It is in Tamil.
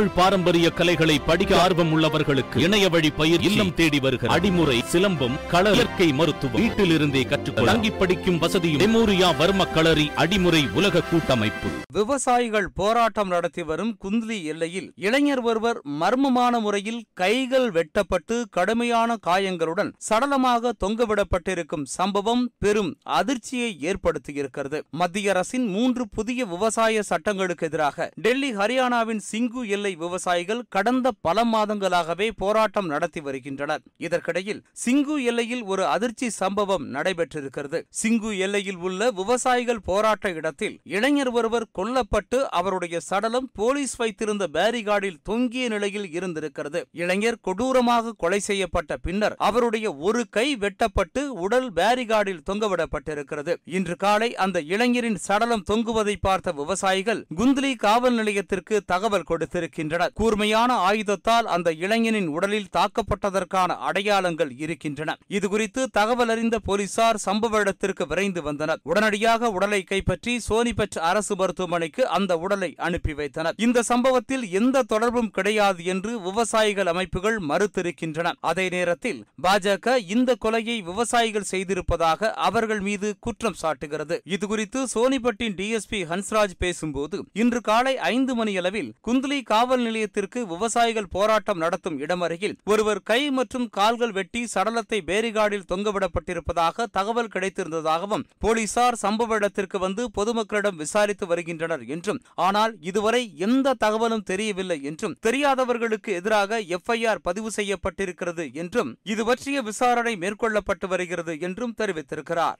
தமிழ் பாரம்பரிய கலைகளை படிக்க ஆர்வம் உள்ளவர்களுக்கு இணைய வழி பயிர் இல்லம் தேடி வருகிற அடிமுறை சிலம்பம் கள இயற்கை மருத்துவம் வீட்டிலிருந்தே கற்றுக்கொள்ள தங்கி படிக்கும் வசதியும் மெமோரியா வர்ம களரி அடிமுறை உலக கூட்டமைப்பு. விவசாயிகள் போராட்டம் நடத்தி வரும் குந்த்லி எல்லையில் இளைஞர் ஒருவர் மர்மமான முறையில் கைகள் வெட்டப்பட்டு கடுமையான காயங்களுடன் சடலமாக தொங்கவிடப்பட்டிருக்கும் சம்பவம் பெரும் அதிர்ச்சியை ஏற்படுத்தியிருக்கிறது. மத்திய அரசின் மூன்று புதிய விவசாய சட்டங்களுக்கு எதிராக டெல்லி ஹரியானாவின் சிங்கு எல்லை விவசாயிகள் கடந்த பல மாதங்களாகவே போராட்டம் நடத்தி வருகின்றனர். இதற்கிடையில் சிங்கு எல்லையில் ஒரு அதிர்ச்சி சம்பவம் நடைபெற்றிருக்கிறது. சிங்கு எல்லையில் உள்ள விவசாயிகள் போராட்ட இடத்தில் இளைஞர் ஒருவர் கொல்லப்பட்டு அவருடைய சடலம் போலீஸ் வைத்திருந்த பேரிகார்டில் தொங்கிய நிலையில் இருந்திருக்கிறது. இளைஞர் கொடூரமாக கொலை செய்யப்பட்ட பின்னர் அவருடைய ஒரு கை வெட்டப்பட்டு உடல் பேரிகார்டில் தொங்கவிடப்பட்டிருக்கிறது. இன்று காலை அந்த இளைஞரின் சடலம் தொங்குவதை பார்த்த விவசாயிகள் குந்தலி காவல் நிலையத்திற்கு தகவல் இருக்கின்றன. கூர்மையான ஆயுதத்தால் அந்த இளைஞனின் உடலில் தாக்கப்பட்டதற்கான அடையாளங்கள் இருக்கின்றன. இதுகுறித்து தகவல் அறிந்த போலீசார் சம்பவ இடத்திற்கு விரைந்து வந்தனர். உடனடியாக உடலை கைப்பற்றி சோனிபட் அரசு மருத்துவமனைக்கு அந்த உடலை அனுப்பி வைத்தனர். இந்த சம்பவத்தில் எந்த தொடர்பும் கிடையாது என்று விவசாயிகள் அமைப்புகள் மறுத்திருக்கின்றன. அதே நேரத்தில் பாஜக இந்த கொலையை விவசாயிகள் செய்திருப்பதாக அவர்கள் மீது குற்றம் சாட்டுகிறது. இதுகுறித்து சோனிபட்டின் டிஎஸ்பி ஹன்ஸ்ராஜ் பேசும்போது இன்று காலை ஐந்து மணியளவில் குந்த்லி காவல் நிலையத்திற்கு விவசாயிகள் போராட்டம் நடத்தும் இடமருகில் ஒருவர் கை மற்றும் கால்கள் வெட்டி சடலத்தை பேரிகார்டில் தொங்கவிடப்பட்டிருப்பதாக தகவல் கிடைத்திருந்ததாகவும் போலீசார் சம்பவ இடத்திற்கு வந்து பொதுமக்களிடம் விசாரித்து வருகின்றனர் என்றும் ஆனால் இதுவரை எந்த தகவலும் தெரியவில்லை என்றும் தெரியாதவர்களுக்கு எதிராக எஃப்ஐஆர் பதிவு செய்யப்பட்டிருக்கிறது என்றும் இது பற்றிய விசாரணை மேற்கொள்ளப்பட்டு வருகிறது என்றும் தெரிவித்திருக்கிறார்.